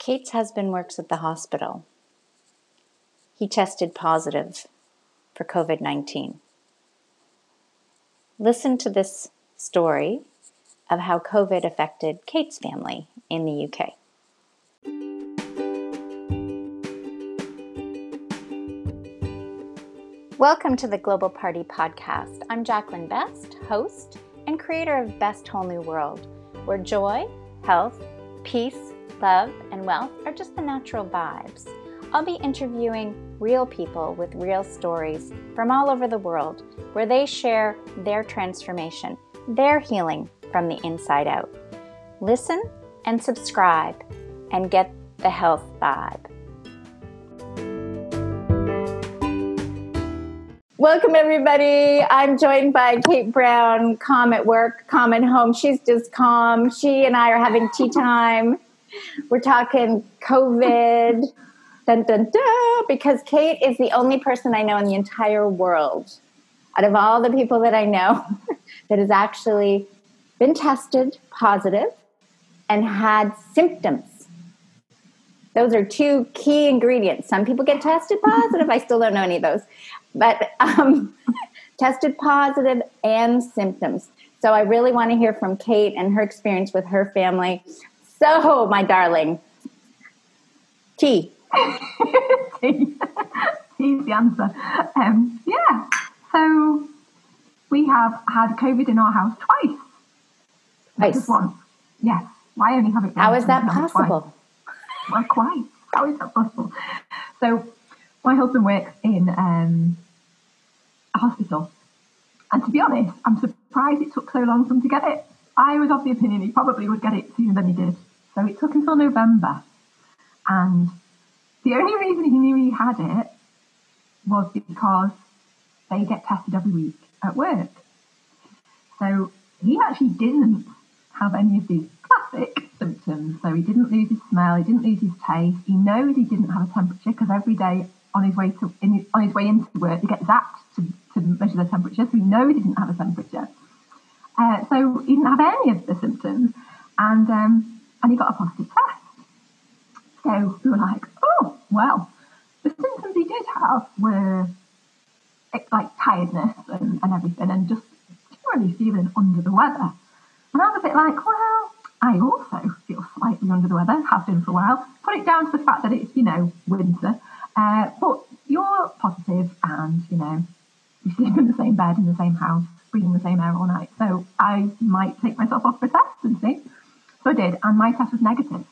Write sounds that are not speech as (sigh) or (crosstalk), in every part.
Kate's husband works at the hospital. He tested positive for COVID 19. Listen to this story of how COVID affected Kate's family in the UK. Welcome to the Global Party Podcast. I'm Jacqueline Best, host and creator of Best Whole New World, where joy, health, peace, love, and wealth are just the natural vibes. I'll be interviewing real people with real stories from all over the world where they share their transformation, their healing from the inside out. Listen and subscribe and get the health vibe. Welcome, everybody. I'm joined by Kate Brown, calm at work, calm at home. She's just calm. She and I are having tea time. We're talking COVID, dun, dun, dun, because Kate is the only person I know in the entire world, out of all the people that I know, (laughs) that has actually been tested positive and had symptoms. Those are two key ingredients. Some people get tested positive. I still don't know any of those, but um, (laughs) tested positive and symptoms. So I really want to hear from Kate and her experience with her family. So, my darling, tea. tea. Tea's the answer. Um, yeah. So we have had COVID in our house twice. Twice. Just once. Yes. Why only have it? How is that possible? Well, quite. How is that possible? So my husband works in um, a hospital, and to be honest, I'm surprised it took so long for him to get it. I was of the opinion he probably would get it sooner than he did. So it took until November. And the only reason he knew he had it was because they get tested every week at work. So he actually didn't have any of these classic symptoms. So he didn't lose his smell, he didn't lose his taste. He knows he didn't have a temperature because every day on his way to in, on his way into work, he gets zapped to, to measure the temperature. So he knows he didn't have a temperature. Uh, so he didn't have any of the symptoms, and um, and he got a positive test. So we were like, oh, well, the symptoms he did have were like tiredness and, and everything and just generally feeling under the weather. And I was a bit like, well, I also feel slightly under the weather, have been for a while. Put it down to the fact that it's, you know, winter. Uh, but you're positive and, you know, you sleep in the same bed in the same house, breathing the same air all night. So I might take myself off for a test and see. So I did, was negative.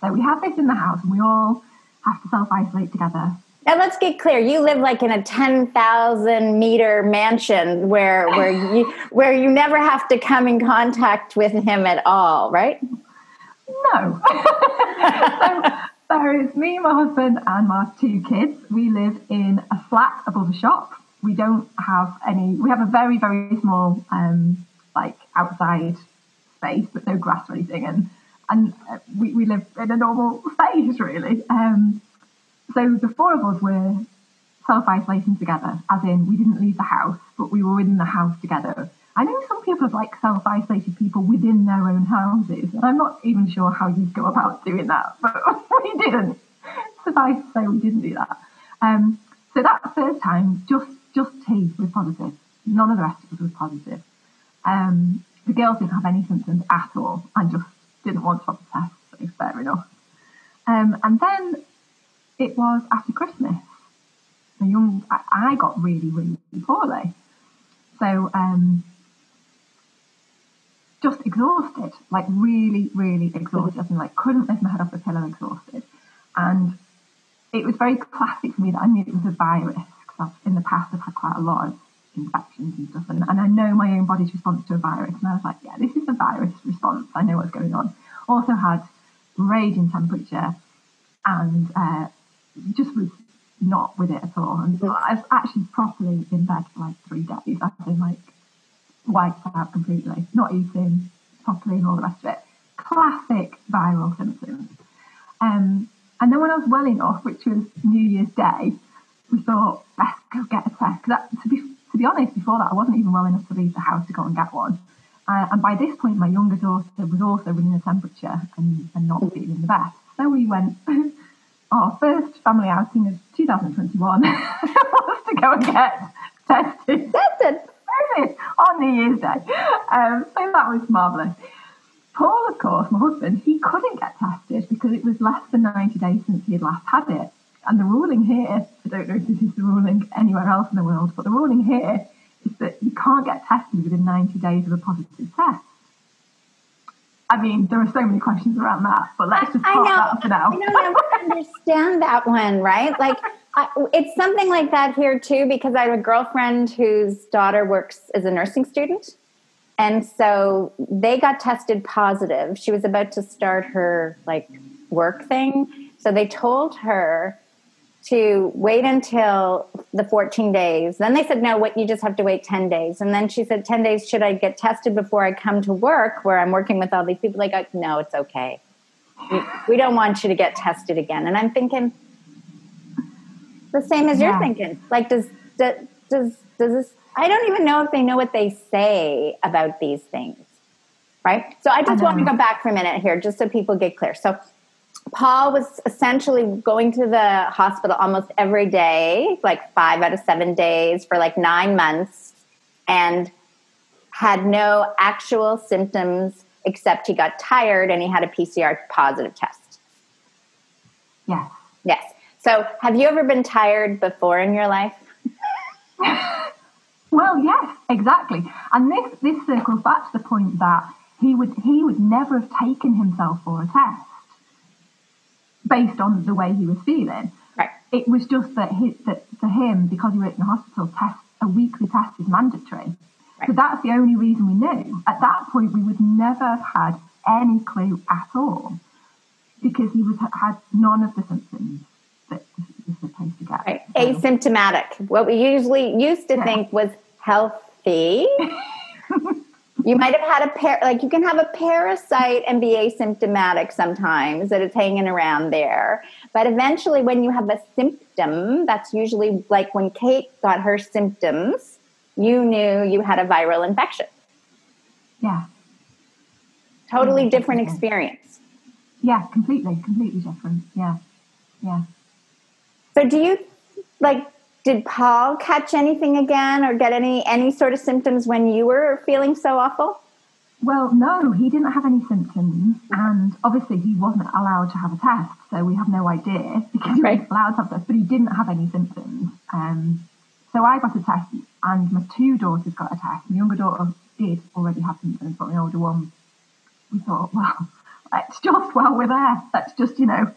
So we have this in the house, and we all have to self isolate together. Now let's get clear. You live like in a ten thousand meter mansion where where (laughs) you where you never have to come in contact with him at all, right? No. (laughs) so there is me, my husband, and my two kids. We live in a flat above a shop. We don't have any. We have a very very small um, like outside space, but no grass or anything. And and uh, we, we live in a normal (laughs) phase really. Um, so the four of us were self isolating together, as in we didn't leave the house, but we were in the house together. I know some people have like self isolated people within their own houses, and I'm not even sure how you'd go about (laughs) doing that, but (laughs) we didn't. Suffice to say, we didn't do that. Um, so that first time, just just T was positive. None of the rest of us was positive. Um, the girls didn't have any symptoms at all and just didn't want to test, so fair enough. Um, and then it was after Christmas. The young, I, got really, really poorly. So, um, just exhausted, like really, really exhausted, and like couldn't lift my head off the pillow, exhausted. And it was very classic for me that I knew it was a virus because in the past I've had quite a lot of infections and stuff. And, and I know my own body's response to a virus. And I was like, yeah, this is a virus response. I know what's going on. Also had raging temperature and uh, just was not with it at all. And so I was actually properly in bed for like three days. I've been like wiped out completely, not eating properly and all the rest of it. Classic viral symptoms. Um, and then when I was well enough, which was New Year's Day, we thought, let's go get a test. That, to be to be honest, before that, I wasn't even well enough to leave the house to go and get one. Uh, and by this point, my younger daughter was also running a temperature and, and not feeling the best. So we went, (laughs) our first family outing of 2021 (laughs) was to go and get tested. Tested? On New Year's Day. Um, so that was marvellous. Paul, of course, my husband, he couldn't get tested because it was less than 90 days since he had last had it. And the ruling here, I don't know if this is the ruling anywhere else in the world, but the ruling here is that you can't get tested within 90 days of a positive test. I mean, there are so many questions around that, but let's just park that for now. I don't understand that one, right? Like, I, it's something like that here too, because I have a girlfriend whose daughter works as a nursing student. And so they got tested positive. She was about to start her like work thing. So they told her to wait until the 14 days. Then they said, no, what, you just have to wait 10 days. And then she said, 10 days, should I get tested before I come to work where I'm working with all these people? Like, no, it's okay. We, we don't want you to get tested again. And I'm thinking, the same as yeah. you're thinking. Like, does, does, does, does this, I don't even know if they know what they say about these things. Right. So I just I want to go back for a minute here, just so people get clear. So Paul was essentially going to the hospital almost every day, like five out of seven days for like nine months, and had no actual symptoms except he got tired and he had a PCR positive test. Yes. Yes. So, have you ever been tired before in your life? (laughs) well, yes, exactly. And this this circles back to the point that he would he would never have taken himself for a test based on the way he was feeling. Right. It was just that, he, that for him, because he worked in the hospital, test a weekly test is mandatory. Right. So that's the only reason we knew. At that point, we would never have had any clue at all because he was had none of the symptoms that was supposed to get. Right. So, Asymptomatic. What we usually used to yeah. think was healthy. (laughs) You might have had a par- like you can have a parasite and be asymptomatic sometimes that it's hanging around there. But eventually, when you have a symptom, that's usually like when Kate got her symptoms, you knew you had a viral infection. Yeah. Totally yeah, different experience. Yeah, completely, completely different. Yeah. Yeah. So do you like did Paul catch anything again or get any any sort of symptoms when you were feeling so awful? Well, no, he didn't have any symptoms, and obviously he wasn't allowed to have a test, so we have no idea (laughs) because he right. wasn't allowed to have a test. But he didn't have any symptoms. Um, so I got a test, and my two daughters got a test. My younger daughter did already have symptoms, but my older one, we thought, well, (laughs) let's just while we're there, let's just you know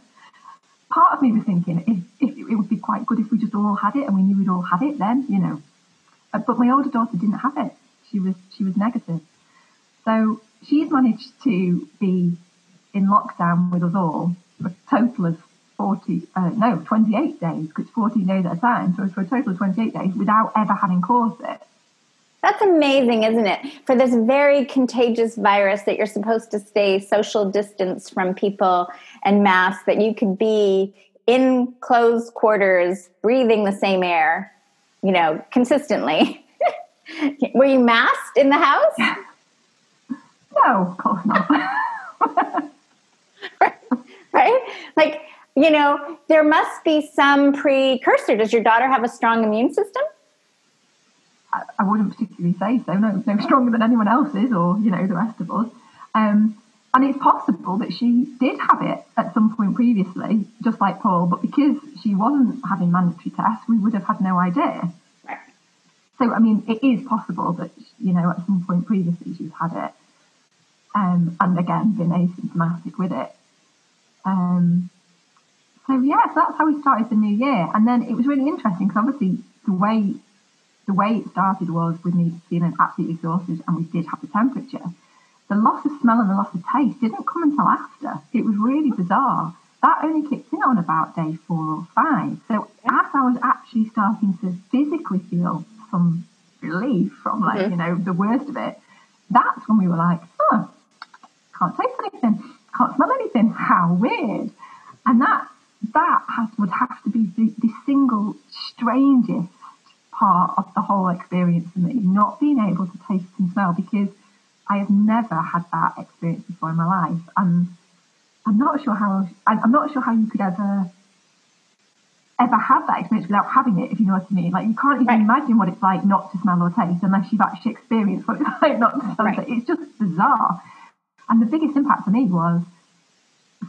part of me was thinking if, if it would be quite good if we just all had it and we knew we'd all had it then, you know. Uh, but my older daughter didn't have it. She was she was negative. So she's managed to be in lockdown with us all for a total of 40, uh, no, 28 days, because 14 days at a time. So it's for a total of 28 days without ever having caused it. That's amazing, isn't it? For this very contagious virus that you're supposed to stay social distance from people and mask, that you could be in closed quarters, breathing the same air, you know, consistently. (laughs) Were you masked in the house? (laughs) No, of course not. (laughs) right? right? Like, you know, there must be some precursor. Does your daughter have a strong immune system? I, I wouldn't particularly say so. No, no stronger than anyone else's, or you know, the rest of us. Um, and it's possible that she did have it at some point previously, just like Paul, but because she wasn't having mandatory tests, we would have had no idea. Right. So, I mean, it is possible that, you know, at some point previously she's had it. Um, and again, been asymptomatic with it. Um, so, yeah, so that's how we started the new year. And then it was really interesting because obviously the way the way it started was with me feeling absolutely exhausted and we did have the temperature. The loss of smell and the loss of taste didn't come until after. It was really bizarre. That only kicked in on about day four or five. So as I was actually starting to physically feel some relief from like, mm-hmm. you know, the worst of it, that's when we were like, oh, can't taste anything, can't smell anything. How weird. And that that has, would have to be the, the single strangest part of the whole experience for me, not being able to taste and smell because I have never had that experience before in my life. And I'm not sure how I'm not sure how you could ever ever have that experience without having it, if you know what I mean. Like you can't even right. imagine what it's like not to smell or taste unless you've actually experienced what it's (laughs) like not to smell. Right. It's just bizarre. And the biggest impact for me was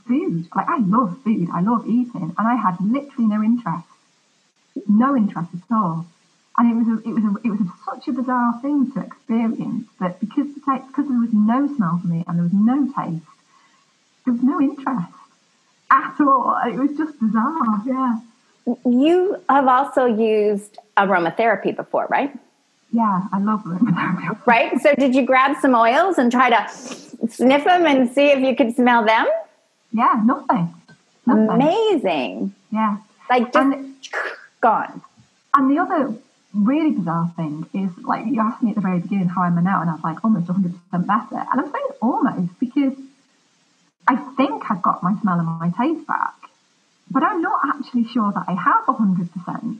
food. Like I love food, I love eating, and I had literally no interest, no interest at all. And it was a, it was a, it was a, such a bizarre thing to experience that because the taste, because there was no smell for me and there was no taste, there was no interest at all. It was just bizarre. Yeah. You have also used aromatherapy before, right? Yeah, I love aromatherapy. (laughs) Right. So, did you grab some oils and try to sniff them and see if you could smell them? Yeah, nothing. nothing. Amazing. Yeah. Like just and, gone. And the other really bizarre thing is like you asked me at the very beginning how am I now, and I was like almost 100% better. And I'm saying almost because I think I've got my smell and my taste back, but I'm not actually sure that I have 100%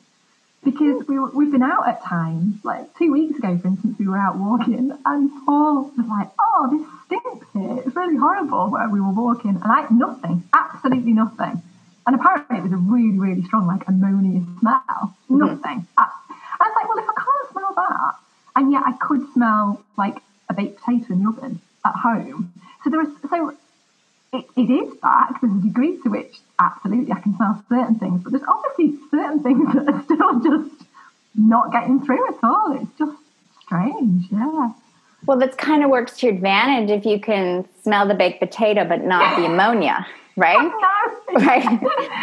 because we, we've been out at times, like two weeks ago, for instance, we were out walking and Paul was like, oh, this stinks here. It's really horrible where we were walking. And I, nothing, absolutely nothing. And apparently it was a really, really strong, like ammonia smell. Mm-hmm. Nothing. I, I was like, well, if I can't smell that, and yet I could smell like a baked potato in the oven at home. So there is so it, it is back. There's a degree to which absolutely I can smell certain things, but there's obviously certain things (laughs) that are still just not getting through at all. It's just strange, yeah. Well, that kind of works to your advantage if you can smell the baked potato but not the ammonia, right? (laughs) right.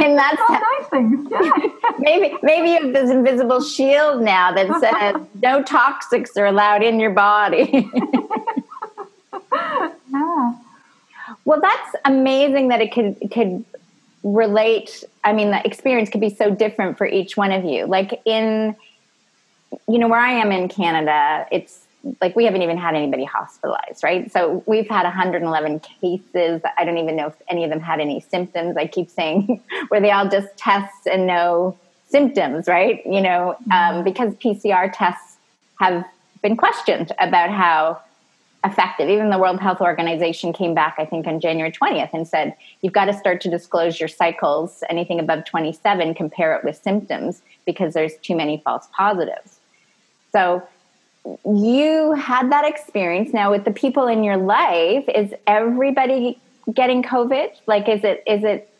And that's oh, nice things. Yeah. (laughs) maybe maybe you have this invisible shield now that (laughs) says no toxics are allowed in your body. yeah. Well, that's amazing that it could could relate. I mean, the experience could be so different for each one of you. Like in, you know, where I am in Canada, it's like we haven't even had anybody hospitalized, right? So we've had 111 cases. I don't even know if any of them had any symptoms. I keep saying (laughs) where they all just test and no symptoms, right? You know, um, mm-hmm. because PCR tests have been questioned about how effective. Even the World Health Organization came back, I think, on January 20th and said, you've got to start to disclose your cycles, anything above 27, compare it with symptoms because there's too many false positives. So you had that experience now with the people in your life. Is everybody getting COVID? Like, is it, is it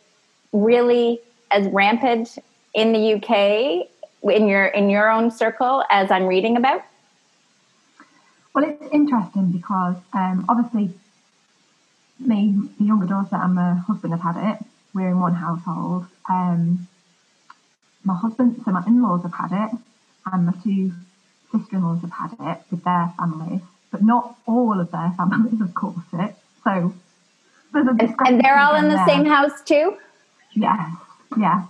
really as rampant in the UK in your, in your own circle as I'm reading about? Well, it's interesting because um, obviously, me, the younger daughter, and my husband have had it. We're in one household. Um, my husband, so my in-laws have had it, and my two sister-in-laws have had it with their families, but not all of their families have caught it. So there's a and they're all in the there. same house too. Yes, yeah.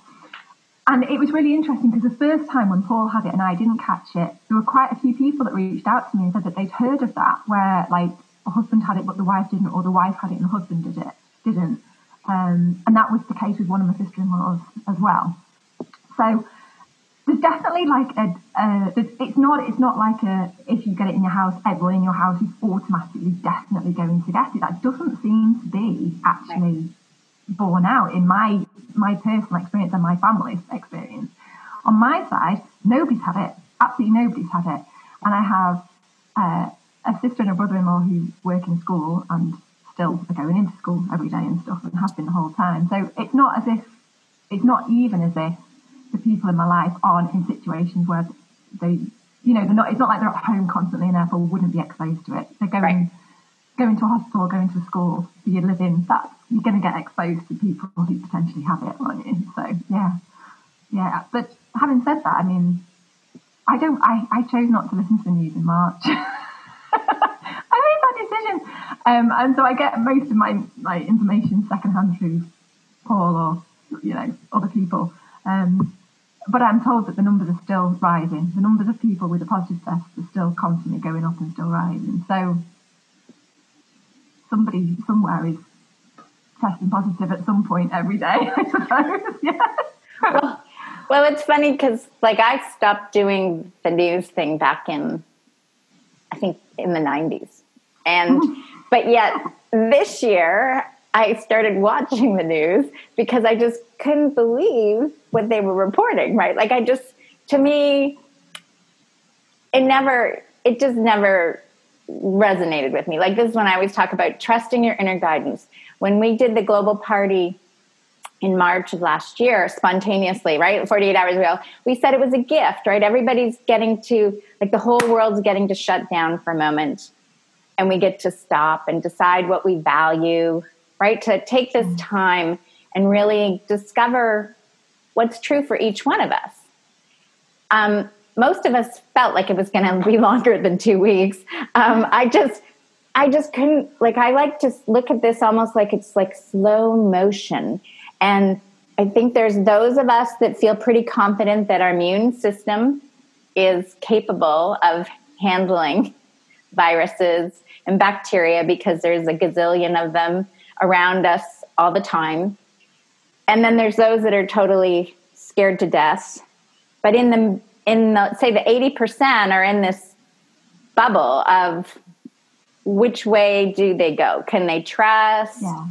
And it was really interesting because the first time when Paul had it and I didn't catch it, there were quite a few people that reached out to me and said that they'd heard of that, where like a husband had it but the wife didn't, or the wife had it and the husband did it didn't. Um, and that was the case with one of my sister-in-laws as well. So there's definitely like a, uh, it's not it's not like a if you get it in your house, everyone in your house is automatically definitely going to get it. That doesn't seem to be actually borne out in my my personal experience and my family's experience. On my side, nobody's had it. Absolutely nobody's had it. And I have uh, a sister and a brother-in-law who work in school and still are going into school every day and stuff and have been the whole time. So it's not as if it's not even as if the people in my life aren't in situations where they, you know, they're not. It's not like they're at home constantly and therefore wouldn't be exposed to it. They're going. Right going to a hospital, going to a school for your living, that you're going to get exposed to people who potentially have it, aren't you? So yeah, yeah. But having said that, I mean, I don't. I, I chose not to listen to the news in March. (laughs) I made that decision, um, and so I get most of my like information secondhand through Paul or you know other people. Um, but I'm told that the numbers are still rising. The numbers of people with a positive test are still constantly going up and still rising. So somebody somewhere is testing positive at some point every day, (laughs) I suppose. yeah. Well, well, it's funny because like I stopped doing the news thing back in, I think in the '90s, and (laughs) but yet this year I started watching the news because I just couldn't believe what they were reporting, right? Like, I just, to me, it never, it just never resonated with me. Like, this is when I always talk about trusting your inner guidance. When we did the global party in March of last year, spontaneously, right? 48 hours ago, we said it was a gift, right? Everybody's getting to, like, the whole world's getting to shut down for a moment. And we get to stop and decide what we value, right? To take this time and really discover what's true for each one of us. Um, most of us felt like it was going to be (laughs) longer than two weeks. Um, I just, I just couldn't, like, I like to look at this almost like it's like slow motion and I think there's those of us that feel pretty confident that our immune system is capable of handling viruses and bacteria because there's a gazillion of them around us all the time. And then there's those that are totally scared to death. But in the in the say the 80% are in this bubble of which way do they go? Can they trust? Yeah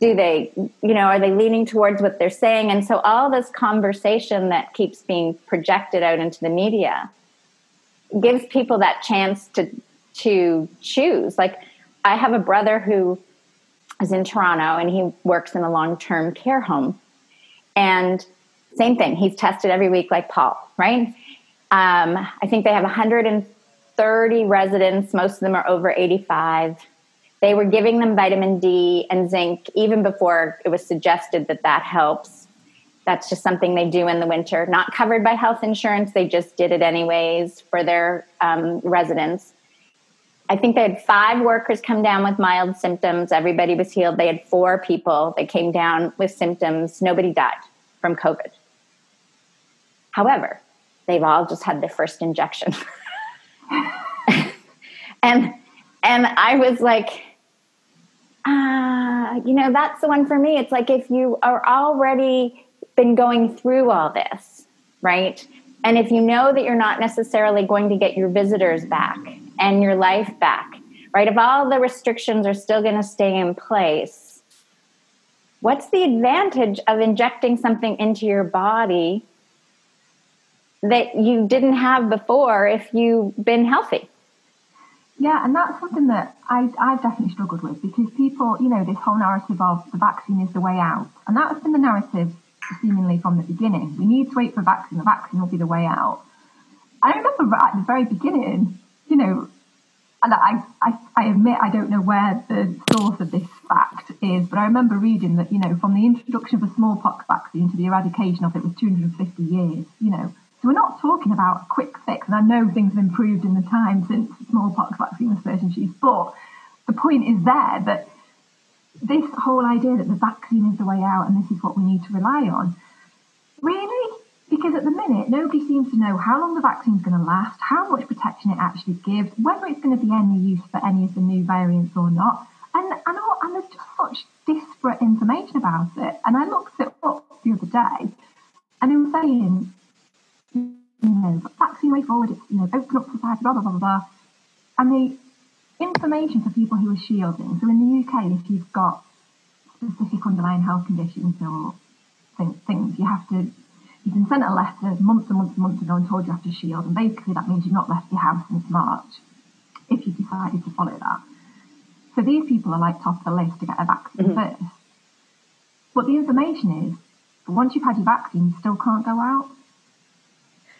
do they you know are they leaning towards what they're saying and so all this conversation that keeps being projected out into the media gives people that chance to to choose like i have a brother who is in toronto and he works in a long-term care home and same thing he's tested every week like paul right um, i think they have 130 residents most of them are over 85 they were giving them vitamin D and zinc even before it was suggested that that helps. That's just something they do in the winter, not covered by health insurance. They just did it anyways for their um, residents. I think they had five workers come down with mild symptoms. Everybody was healed. They had four people that came down with symptoms. Nobody died from COVID. However, they've all just had their first injection. (laughs) and and I was like, ah, you know, that's the one for me. It's like if you are already been going through all this, right? And if you know that you're not necessarily going to get your visitors back and your life back, right? If all the restrictions are still going to stay in place, what's the advantage of injecting something into your body that you didn't have before if you've been healthy? Yeah, and that's something that I, I've definitely struggled with because people, you know, this whole narrative of the vaccine is the way out. And that's been the narrative seemingly from the beginning. We need to wait for a vaccine, the vaccine will be the way out. I remember at the very beginning, you know, and I, I, I admit I don't know where the source of this fact is, but I remember reading that, you know, from the introduction of the smallpox vaccine to the eradication of it was 250 years, you know. So we're not talking about a quick fix, and I know things have improved in the time since smallpox vaccine was first introduced, but the point is there that this whole idea that the vaccine is the way out and this is what we need to rely on, really? Because at the minute, nobody seems to know how long the vaccine is going to last, how much protection it actually gives, whether it's going to be any use for any of the new variants or not. And, and, all, and there's just such disparate information about it. And I looked it up the other day, and it was saying you know, vaccine way forward, it's, you know, open up society, blah, blah, blah, blah, And the information for people who are shielding, so in the UK, if you've got specific underlying health conditions or things, you have to, you've been sent a letter months and months and months ago and told you have to shield, and basically that means you've not left your house since March, if you decided to follow that. So these people are like top of the list to get a vaccine mm-hmm. first. But the information is, once you've had your vaccine, you still can't go out.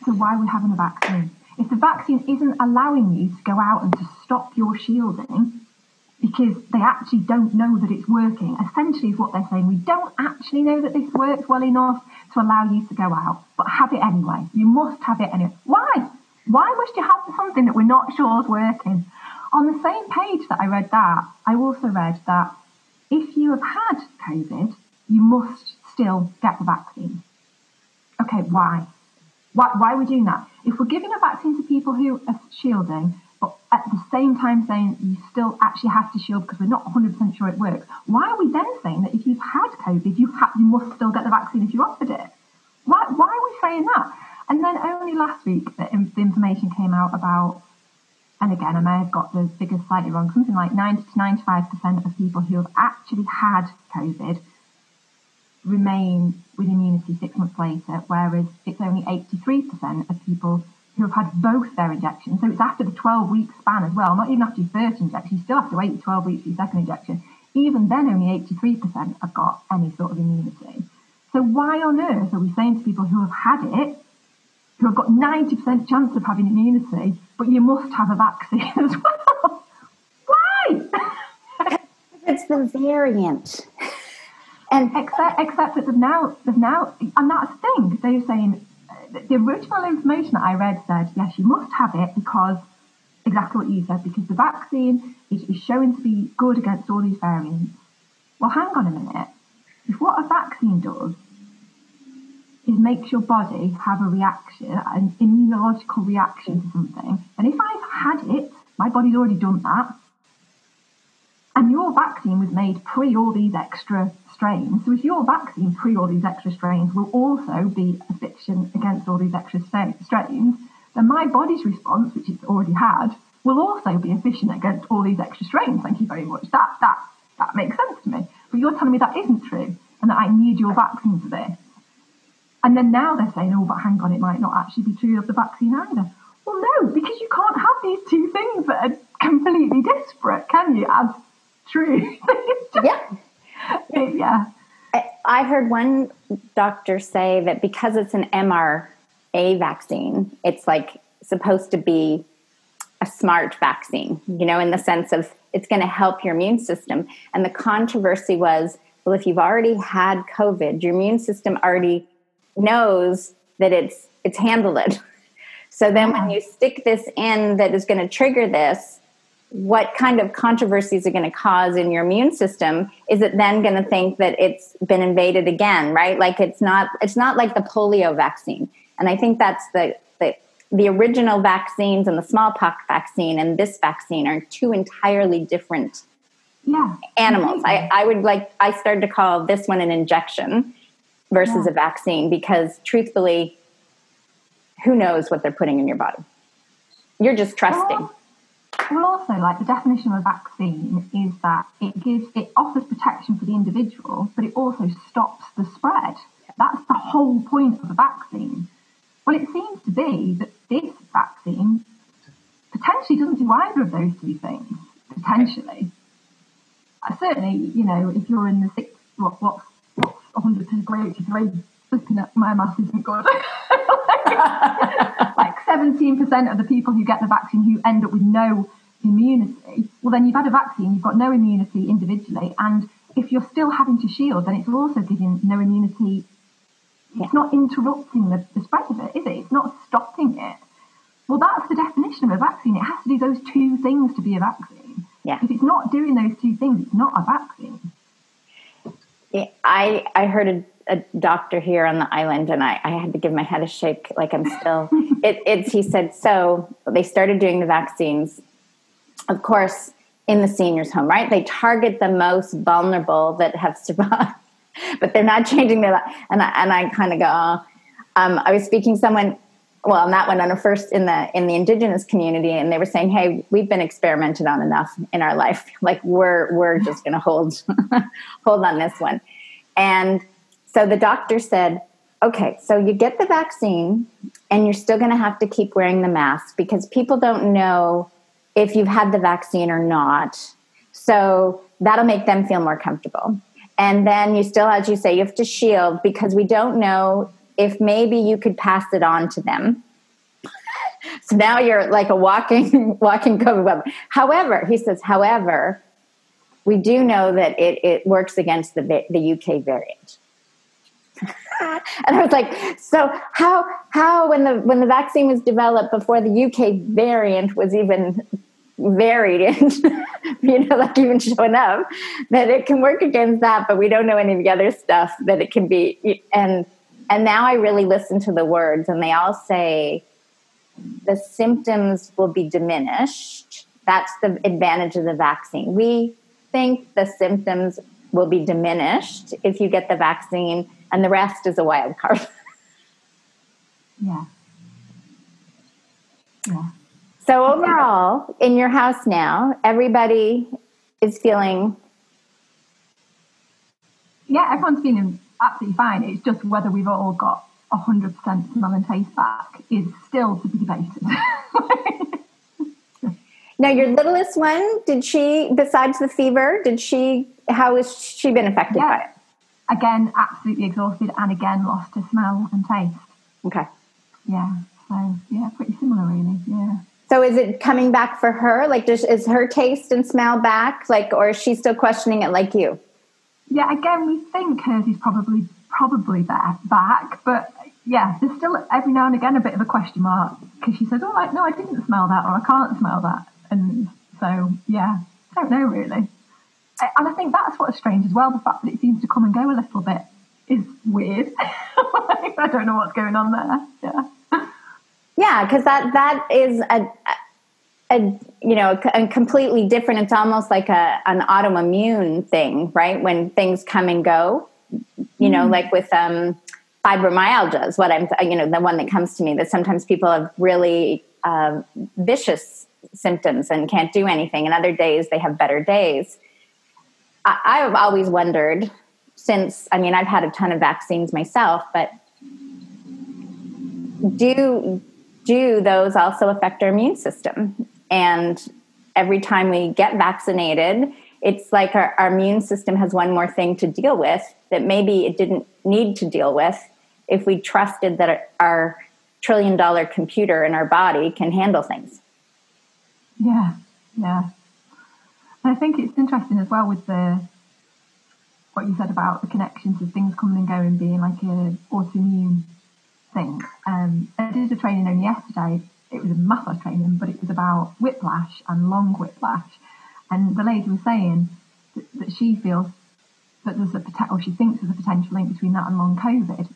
So why are we having a vaccine? If the vaccine isn't allowing you to go out and to stop your shielding because they actually don't know that it's working, essentially is what they're saying. We don't actually know that this works well enough to allow you to go out, but have it anyway. You must have it anyway. Why? Why must you have something that we're not sure is working? On the same page that I read that, I also read that if you have had COVID, you must still get the vaccine. Okay, why? Why, why are we doing that? If we're giving a vaccine to people who are shielding, but at the same time saying you still actually have to shield because we're not 100% sure it works, why are we then saying that if you've had COVID, you, you must still get the vaccine if you offered it? Why, why are we saying that? And then only last week the, the information came out about, and again, again, I may have got the figures slightly wrong, something like 90 to 95% of people who have actually had COVID remain with immunity six months later, whereas it's only 83% of people who have had both their injections. So it's after the 12 week span as well, not even after your first injection, you still have to wait 12 weeks for your second injection. Even then, only 83% have got any sort of immunity. So why on earth are we saying to people who have had it, who have got 90% chance of having immunity, but you must have a vaccine (laughs) as well? Why? it's the variant. And except, except that they've now, they've now, and that's the thing. They're saying the original information that I read said yes, you must have it because exactly what you said, because the vaccine is, is showing to be good against all these variants. Well, hang on a minute. If what a vaccine does is makes your body have a reaction, an immunological reaction to something, and if I've had it, my body's already done that, and your vaccine was made pre all these extra strains. So if your vaccine pre all these extra strains will also be efficient against all these extra strains, then my body's response, which it's already had, will also be efficient against all these extra strains. Thank you very much. That that that makes sense to me. But you're telling me that isn't true and that I need your vaccine for this. And then now they're saying, oh, but hang on, it might not actually be true of the vaccine either. Well, no, because you can't have these two things that are completely disparate, can you? As true. (laughs) yeah. yeah. I heard one doctor say that because it's an mRNA vaccine, it's like supposed to be a smart vaccine, you know, in the sense of it's going to help your immune system. And the controversy was well, if you've already had COVID, your immune system already knows that it's it's handled it. (laughs) So then when you stick this in that is going to trigger this, what kind of controversies are going to cause in your immune system is it then going to think that it's been invaded again right? Like it's not it's not like the polio vaccine. And i think that's the the, the original vaccines and the smallpox vaccine and this vaccine are two entirely different yeah, animals. I, mm-hmm. I would like i started to call this one an injection versus yeah. a vaccine because truthfully who knows what they're putting in your body. You're just trusting. Well, well, also, like the definition of a vaccine is that it gives, it offers protection for the individual, but it also stops the spread. That's the whole point of a vaccine. Well, it seems to be that this vaccine potentially doesn't do either of those two things. Potentially, uh, certainly, you know, if you're in the six, what, what's what's 100 to the great degree, looking at my math isn't good. (laughs) like (laughs) 17% of the people who get the vaccine who end up with no immunity, well, then you've had a vaccine, you've got no immunity individually. And if you're still having to shield, then it's also giving no immunity. It's not interrupting the, the spread of it, is it? It's not stopping it. Well, that's the definition of a vaccine. It has to do those two things to be a vaccine. Yeah. If it's not doing those two things, it's not a vaccine. Yeah, I I heard a, a doctor here on the island, and I, I had to give my head a shake, like I'm still. (laughs) it, it's he said so. They started doing the vaccines of course, in the seniors' home, right? They target the most vulnerable that have survived, (laughs) but they're not changing their life. And I, and I kind of go, oh. um, I was speaking someone, well, not one on a first in the in the indigenous community, and they were saying, "Hey, we've been experimented on enough in our life. (laughs) Like we're we're just going to hold (laughs) hold on this one." And so the doctor said, "Okay, so you get the vaccine, and you're still going to have to keep wearing the mask because people don't know." If you've had the vaccine or not. So that'll make them feel more comfortable. And then you still, as you say, you have to shield because we don't know if maybe you could pass it on to them. (laughs) so now you're like a walking, (laughs) walking COVID web. However, he says, however, we do know that it, it works against the, the UK variant. (laughs) and I was like, so how how when the when the vaccine was developed before the UK variant was even varied and (laughs) you know like even showing up that it can work against that but we don't know any of the other stuff that it can be and and now i really listen to the words and they all say the symptoms will be diminished. That's the advantage of the vaccine. We think the symptoms will be diminished if you get the vaccine and the rest is a wild card. (laughs) Yeah. Yeah So overall, in your house now, everybody is feeling. Yeah, everyone's feeling absolutely fine. It's just whether we've all got 100% smell and taste back is still to be debated. (laughs) now, your littlest one, did she, besides the fever, did she, how has she been affected yeah. by it? Again, absolutely exhausted and again lost her smell and taste. Okay. Yeah. So, yeah, pretty similar, really. Yeah. So is it coming back for her? Like, does, is her taste and smell back? Like, or is she still questioning it like you? Yeah, again, we think hers is probably probably back, but yeah, there's still every now and again a bit of a question mark because she says, "Oh, like no, I didn't smell that," or "I can't smell that," and so yeah, I don't know really. And I think that's what's strange as well. The fact that it seems to come and go a little bit is weird. (laughs) I don't know what's going on there. Yeah. Yeah, because that that is a, a you know a completely different. It's almost like a an autoimmune thing, right? When things come and go, you know, mm. like with um, fibromyalgia is what I'm you know the one that comes to me. That sometimes people have really uh, vicious symptoms and can't do anything, and other days they have better days. I, I've always wondered since I mean I've had a ton of vaccines myself, but do do those also affect our immune system? And every time we get vaccinated, it's like our, our, immune system has one more thing to deal with that maybe it didn't need to deal with if we trusted that our trillion dollar computer in our body can handle things. Yeah, yeah. And I think it's interesting as well with the what you said about the connections of things coming and going being like an autoimmune thing. Um, I did a training only yesterday. It was a massage training, but it was about whiplash and long whiplash. And the lady was saying that, that she feels that there's a potential, or she thinks there's a potential link between that and long COVID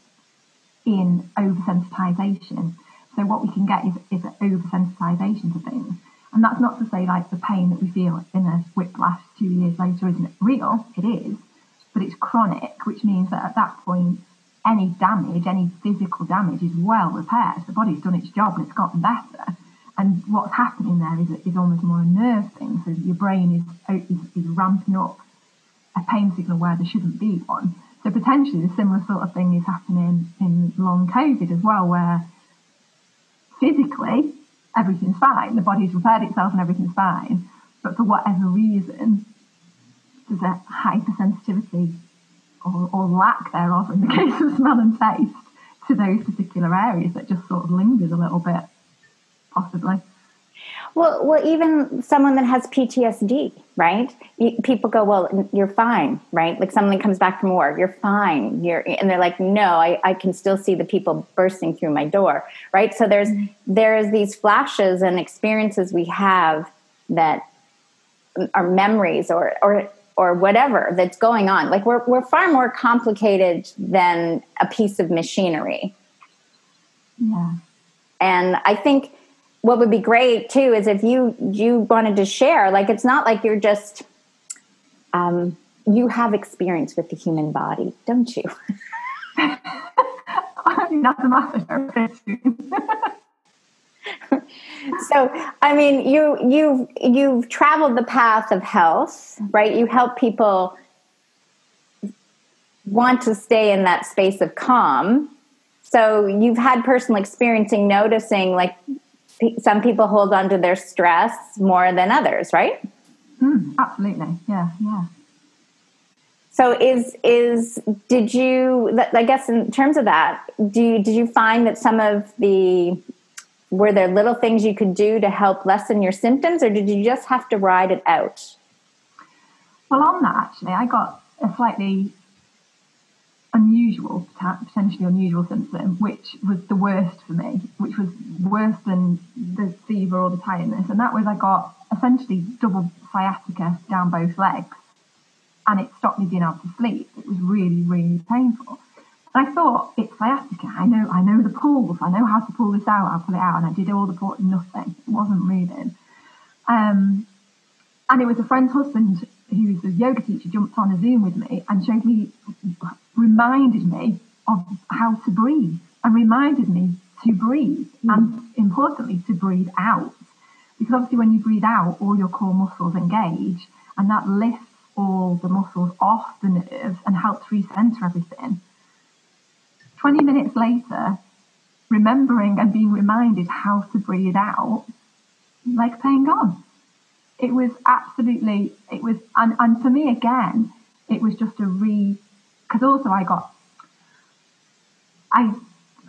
in oversensitization. So what we can get is, is an oversensitization to things. And that's not to say like the pain that we feel in a whiplash two years later isn't real. It is, but it's chronic, which means that at that point any damage, any physical damage is well repaired. The body's done its job and it's gotten better. And what's happening there is, is almost more a nerve thing. So your brain is, is, is ramping up a pain signal where there shouldn't be one. So potentially a similar sort of thing is happening in long COVID as well, where physically everything's fine, the body's repaired itself and everything's fine, but for whatever reason, there's a hypersensitivity or, or lack thereof in the (laughs) case of smell and taste to those particular areas that just sort of lingers a little bit, possibly. Well, well, even someone that has PTSD, right? People go, "Well, you're fine," right? Like someone comes back from war, "You're fine," you're, and they're like, "No, I, I can still see the people bursting through my door," right? So there's mm-hmm. there's these flashes and experiences we have that are memories or or or whatever that's going on. Like we're we're far more complicated than a piece of machinery. Yeah. And I think what would be great too is if you you wanted to share, like it's not like you're just um, you have experience with the human body, don't you? (laughs) I'm not the master (laughs) (laughs) so i mean you you've you've traveled the path of health right? You help people want to stay in that space of calm. So you've had personal experiencing noticing like some people hold on to their stress more than others right? Mm, absolutely. Yeah yeah. So is is did you i guess in terms of that do you, did you find that some of the were there little things you could do to help lessen your symptoms or did you just have to ride it out? Well on that actually i got a slightly unusual potentially unusual symptom which was the worst for me which was worse than the fever or the tiredness. And that was i got essentially double sciatica down both legs and it stopped me being able to sleep. It was really really painful and I thought, it's sciatica. I know, I know the pulls. I know how to pull this out. I'll pull it out. And I did all the pull, nothing. It wasn't moving. Um, and it was a friend's husband who's a yoga teacher jumped on a Zoom with me and showed me, reminded me of how to breathe and reminded me to breathe mm. and importantly to breathe out. because obviously when you breathe out, all your core muscles engage, and that lifts all the muscles off the nerves and helps recenter everything. 20 minutes later, remembering and being reminded how to breathe out, like pain gone. It was absolutely, it was, and, and for me again, it was just a re, because also I got, I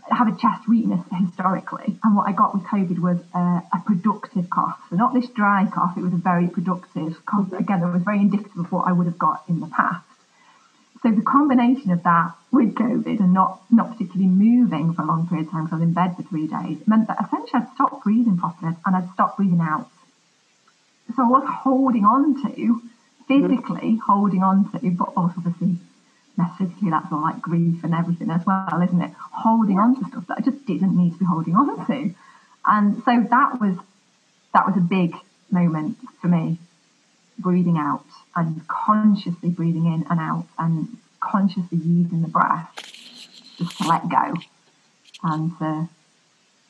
have a chest weakness historically, and what I got with COVID was a, productive cough. So not this dry cough, it was a very productive cough. Again, it was very indicative of what I would have got in the past. So the combination of that with COVID and not not particularly moving for a long period of time because I was in bed for three days meant that essentially I'd stopped breathing properly and I'd stopped breathing out. So I was holding on to, physically mm-hmm. holding on to, but also obviously metaphysically that's all like grief and everything as well, isn't it? Holding on to stuff that I just didn't need to be holding on to. And so that was that was a big moment for me, breathing out and consciously breathing in and out and consciously using the breath just to let go and to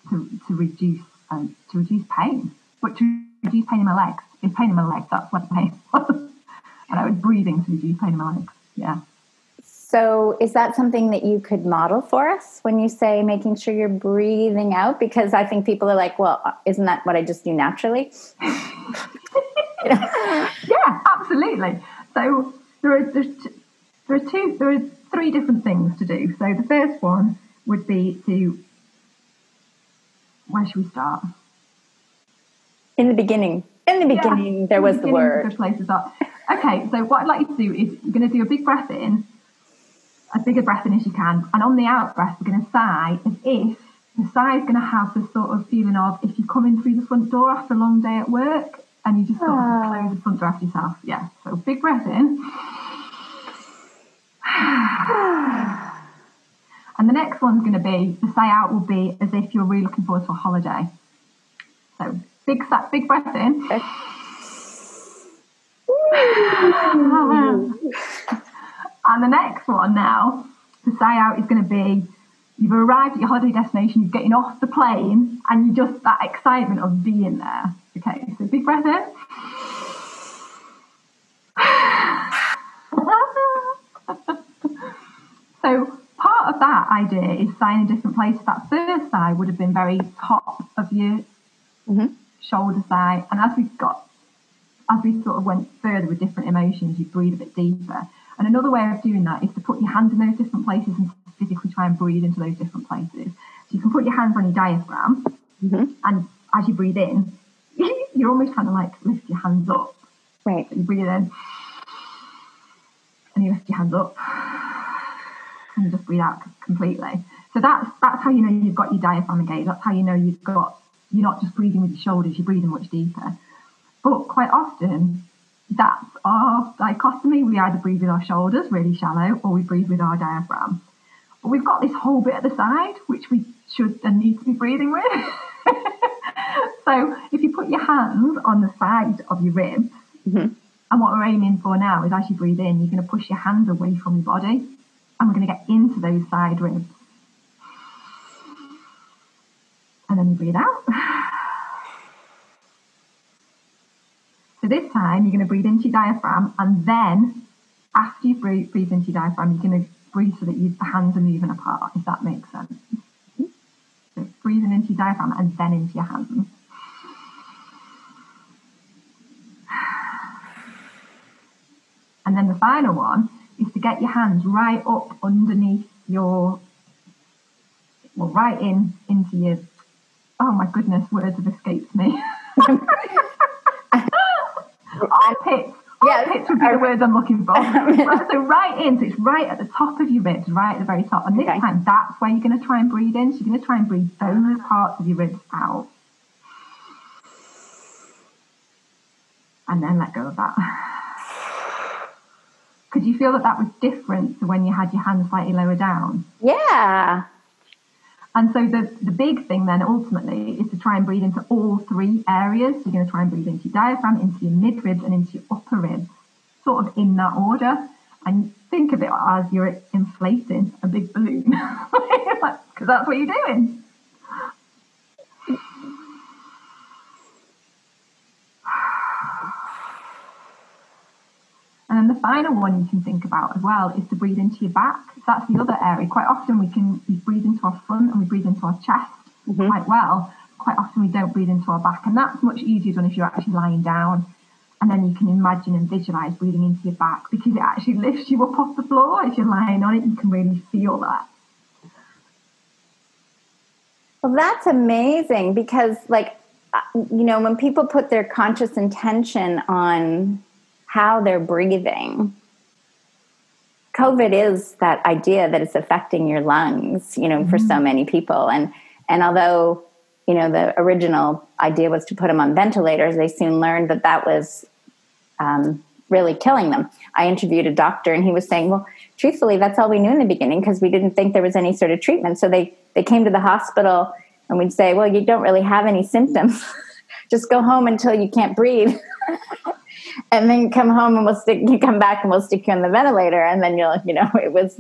to, to reduce um, to reduce pain, but to reduce pain in my legs. It's pain in my legs. That's what pain was, (laughs) and I was breathing to reduce pain in my legs. Yeah. So, is that something that you could model for us when you say making sure you're breathing out? Because I think people are like, well, isn't that what I just do naturally? (laughs) yeah, absolutely. So there are there are two there are three different things to do. So the first one would be to where should we start? In the beginning. In the beginning, yeah, there was the, the word. Good place to start. Okay, so what I'd like you to do is you're going to do a big breath in, as big a breath in as you can, and on the out breath, you're going to sigh as if the sigh is going to have the sort of feeling of if you come in through the front door after a long day at work and you just of ah. close the front door after yourself. Yeah. So big breath in. (sighs) and the next one's going to be the say out will be as if you're really looking forward to a holiday. So big big breath in. (laughs) And the next one now, the say out is going to be you've arrived at your holiday destination, you're getting off the plane, and you just that excitement of being there. Okay, so big breath in. (laughs) so part of that idea is sighing in different places. That first sigh would have been very top of your mm-hmm. shoulder sigh, and as we got as we sort of went further with different emotions, you breathe a bit deeper. And another way of doing that is to put your hands in those different places and physically try and breathe into those different places. So you can put your hands on your diaphragm, mm-hmm. and as you breathe in, (laughs) you're almost kind of like lift your hands up. Right. So you breathe in, and you lift your hands up, and you just breathe out completely. So that's that's how you know you've got your diaphragm engaged. That's how you know you've got you're not just breathing with your shoulders, you're breathing much deeper. But quite often, that's our dichotomy. We either breathe with our shoulders really shallow, or we breathe with our diaphragm. But we've got this whole bit at the side, which we should and need to be breathing with. (laughs) so if you put your hands on the side of your ribs, mm-hmm. and what we're aiming for now is as you breathe in, you're going to push your hands away from your body, and we're going to get into those side ribs. And then you breathe out. So this time you're going to breathe into your diaphragm, and then after you breathe, breathe into your diaphragm, you're going to breathe so that your hands are moving apart, if that makes sense. So breathing into your diaphragm and then into your hands. And then the final one is to get your hands right up underneath your, well, right in into your, oh my goodness, words have escaped me. (laughs) (laughs) Armpits yeah, picture would be the words I'm looking for. (laughs) Um, so right in, so it's right at the top of your ribs, right at the very top. And this okay. time, that's where you're going to try and breathe in. So you're going to try and breathe those parts of your ribs out. And then let go of that. (sighs) Could you feel that that was different to when you had your hands slightly lower down? Yeah. And so the, the big thing then ultimately is to try and breathe into all three areas. So you're going to try and breathe into your diaphragm, into your mid ribs, and into your upper ribs, sort of in that order. And think of it as you're inflating a big balloon, (laughs) because that's what you're doing. Final one you can think about as well is to breathe into your back. That's the other area. Quite often we can we breathe into our front and we breathe into our chest mm-hmm. quite well. Quite often we don't breathe into our back, and that's much easier done if you're actually lying down. And then you can imagine and visualize breathing into your back because it actually lifts you up off the floor. If you're lying on it, you can really feel that. Well, that's amazing because, like, uh, you know, when people put their conscious intention on how they're breathing, COVID is that idea that it's affecting your lungs, you know, mm-hmm. for so mm-hmm. many people. And and although, you know, the original idea was to put them on ventilators, they soon learned that that was um, really killing them. I interviewed a doctor and he was saying, well, truthfully, that's all we knew in the beginning because we didn't think there was any sort of treatment. So they, they came to the hospital and we'd say, well, you don't really have any symptoms. (laughs) Just go home until you can't breathe. (laughs) and then come home and we'll stick, you come back and we'll stick you on the ventilator. And then you'll, you know, (laughs) it was,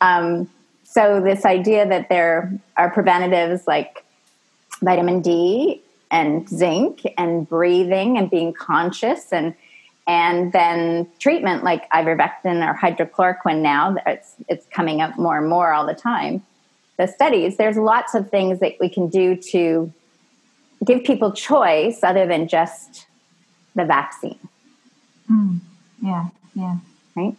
um, so this idea that there are preventatives like vitamin D and zinc and breathing and being conscious and and then treatment like ivermectin or hydrochloroquine now it's it's coming up more and more all the time the studies there's lots of things that we can do to give people choice other than just the vaccine mm, yeah yeah. Right?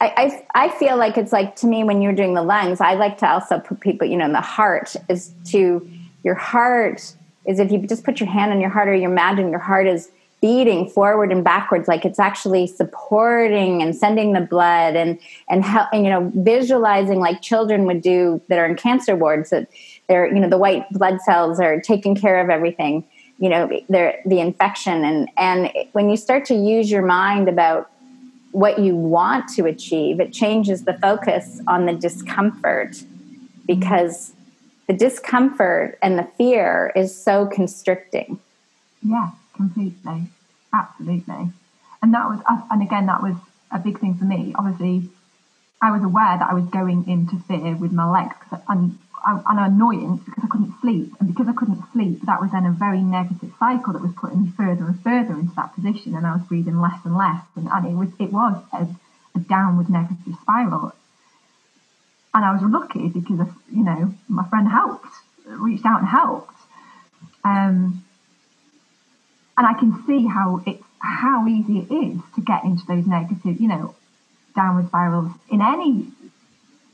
I, I, I feel like it's like to me when you're doing the lungs i like to also put people you know in the heart is to your heart is if you just put your hand on your heart or you imagine your heart is beating forward and backwards like it's actually supporting and sending the blood and and, help, and you know visualizing like children would do that are in cancer wards that they're you know the white blood cells are taking care of everything you know the infection and and when you start to use your mind about what you want to achieve it changes the focus on the discomfort because the discomfort and the fear is so constricting yeah completely, absolutely. And that was, uh, and again, that was a big thing for me. Obviously, I was aware that I was going into fear with my legs and an annoyance because I couldn't sleep. And because I couldn't sleep, that was then a very negative cycle that was putting me further and further into that position. And I was breathing less and less. And, and it was, it was a, a downward negative spiral. And I was lucky because, you know, my friend helped, reached out and helped. Um, and I can see how it's how easy it is to get into those negative, you know, downward spirals in any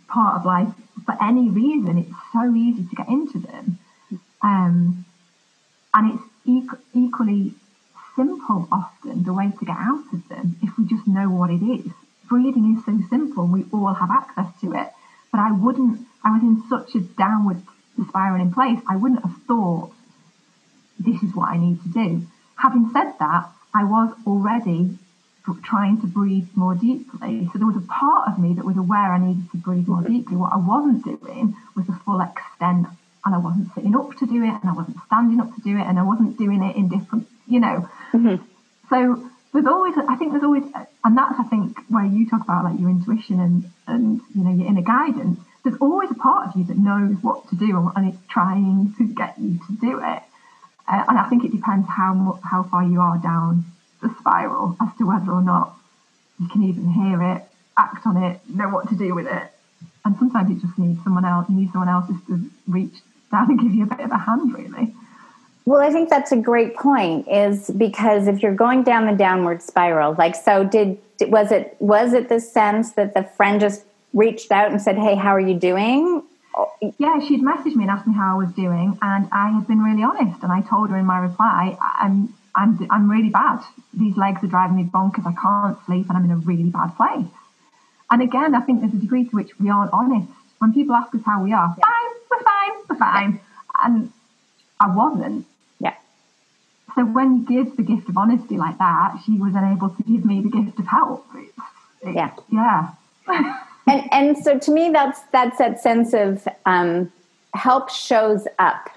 part of life for any reason. It's so easy to get into them, um, and it's equally simple often the way to get out of them if we just know what it is. Breathing is so simple; we all have access to it. But I wouldn't. I was in such a downward spiral in place. I wouldn't have thought this is what I need to do Having said that, I was already trying to breathe more deeply. So there was a part of me that was aware I needed to breathe more deeply. What I wasn't doing was the full extent, and I wasn't sitting up to do it, and I wasn't standing up to do it, and I wasn't doing it in different, you know. Mm-hmm. So there's always, I think there's always, and that's I think where you talk about like your intuition and and you know your inner guidance. There's always a part of you that knows what to do and it's trying to get you to do it. Uh, and I think it depends how how far you are down the spiral as to whether or not you can even hear it, act on it, know what to do with it. And sometimes you just need someone else. You need someone else just to reach down and give you a bit of a hand, really. Well, I think that's a great point. Is because if you're going down the downward spiral, like so, did was it was it the sense that the friend just reached out and said, "Hey, how are you doing?" yeah, she'd messaged me and asked me how I was doing, and I had been really honest. And I told her in my reply, I'm I'm I'm really bad. These legs are driving me bonkers. I can't sleep, and I'm in a really bad place. And again, I think there's a degree to which we aren't honest. When people ask us how we are, yeah. fine, we're fine, we're fine, and I wasn't. Yeah. So when you give the gift of honesty like that, she was unable to give me the gift of help. It's, yeah. Yeah. and and so to me that's that's that sense of um, help shows up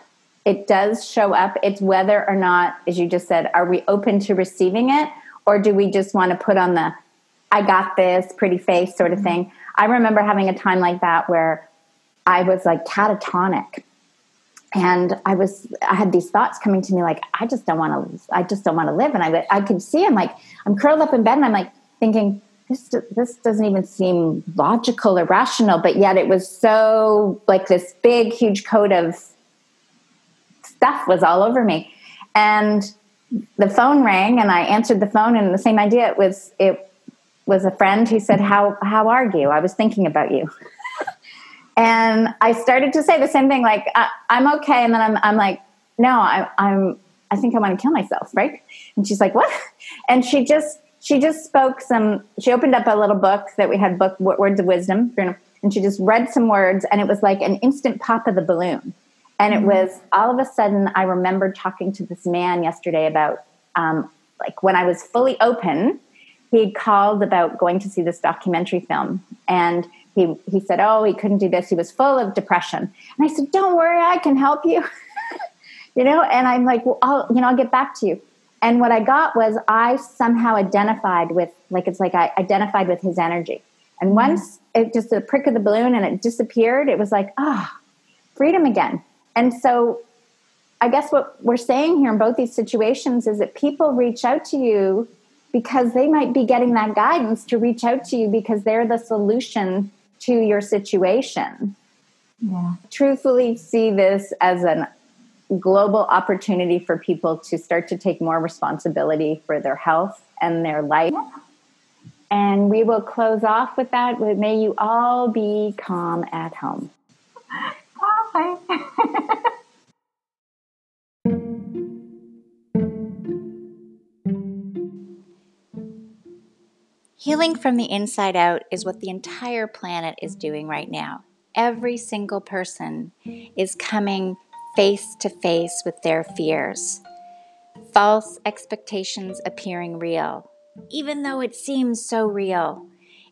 it does show up it's whether or not as you just said are we open to receiving it or do we just want to put on the i got this pretty face sort of mm-hmm. thing. I remember having a time like that where i was like catatonic. And i was i had these thoughts coming to me like i just don't want to i just don't want to live. And i i could see i'm like i'm curled up in bed and i'm like thinking this this doesn't even seem logical or rational, but yet it was so like this big, huge coat of stuff was all over me, and the phone rang, and I answered the phone, and the same idea. It was it was a friend who said, "How how are you? I was thinking about you." (laughs) and I started to say the same thing, like I, am okay, and then I'm I'm like, no, I, I'm I think I want to kill myself, right? And she's like, what? (laughs) And she just she just spoke some. She opened up a little book that we had book words of wisdom, and she just read some words, and it was like an instant pop of the balloon. And it mm-hmm. was all of a sudden, I remembered talking to this man yesterday about um, like when I was fully open, he called about going to see this documentary film, and he he said, "Oh, he couldn't do this. He was full of depression." And I said, "Don't worry, I can help you." (laughs) you know, and I'm like, "Well, I'll you know, I'll get back to you." And what I got was I somehow identified with, like, it's like I identified with his energy. And mm-hmm. once it just a prick of the balloon and it disappeared, it was like, ah, oh, freedom again. And so I guess what we're saying here in both these situations is that people reach out to you because they might be getting that guidance to reach out to you because they're the solution to your situation. Yeah. Truthfully, see this as an global opportunity for people to start to take more responsibility for their health and their life. And we will close off with that. May you all be calm at home. (laughs) (laughs) Healing from the inside out is what the entire planet is doing right now. Every single person is coming face to face with their fears. False expectations appearing real, even though it seems so real.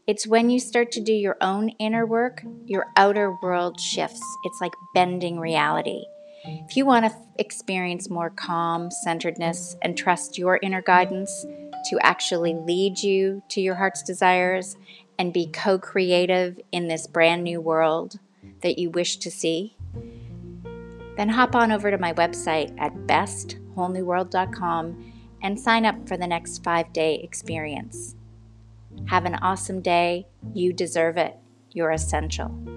It's when you start to do your own inner work, your outer world shifts. It's like bending reality. If you want to experience more calm, centeredness, and trust your inner guidance to actually lead you to your heart's desires and be co creative in this brand new world that you wish to see, then hop on over to my website at bestwholenewworld.com and sign up for the next five day experience. Have an awesome day. You deserve it. You're essential.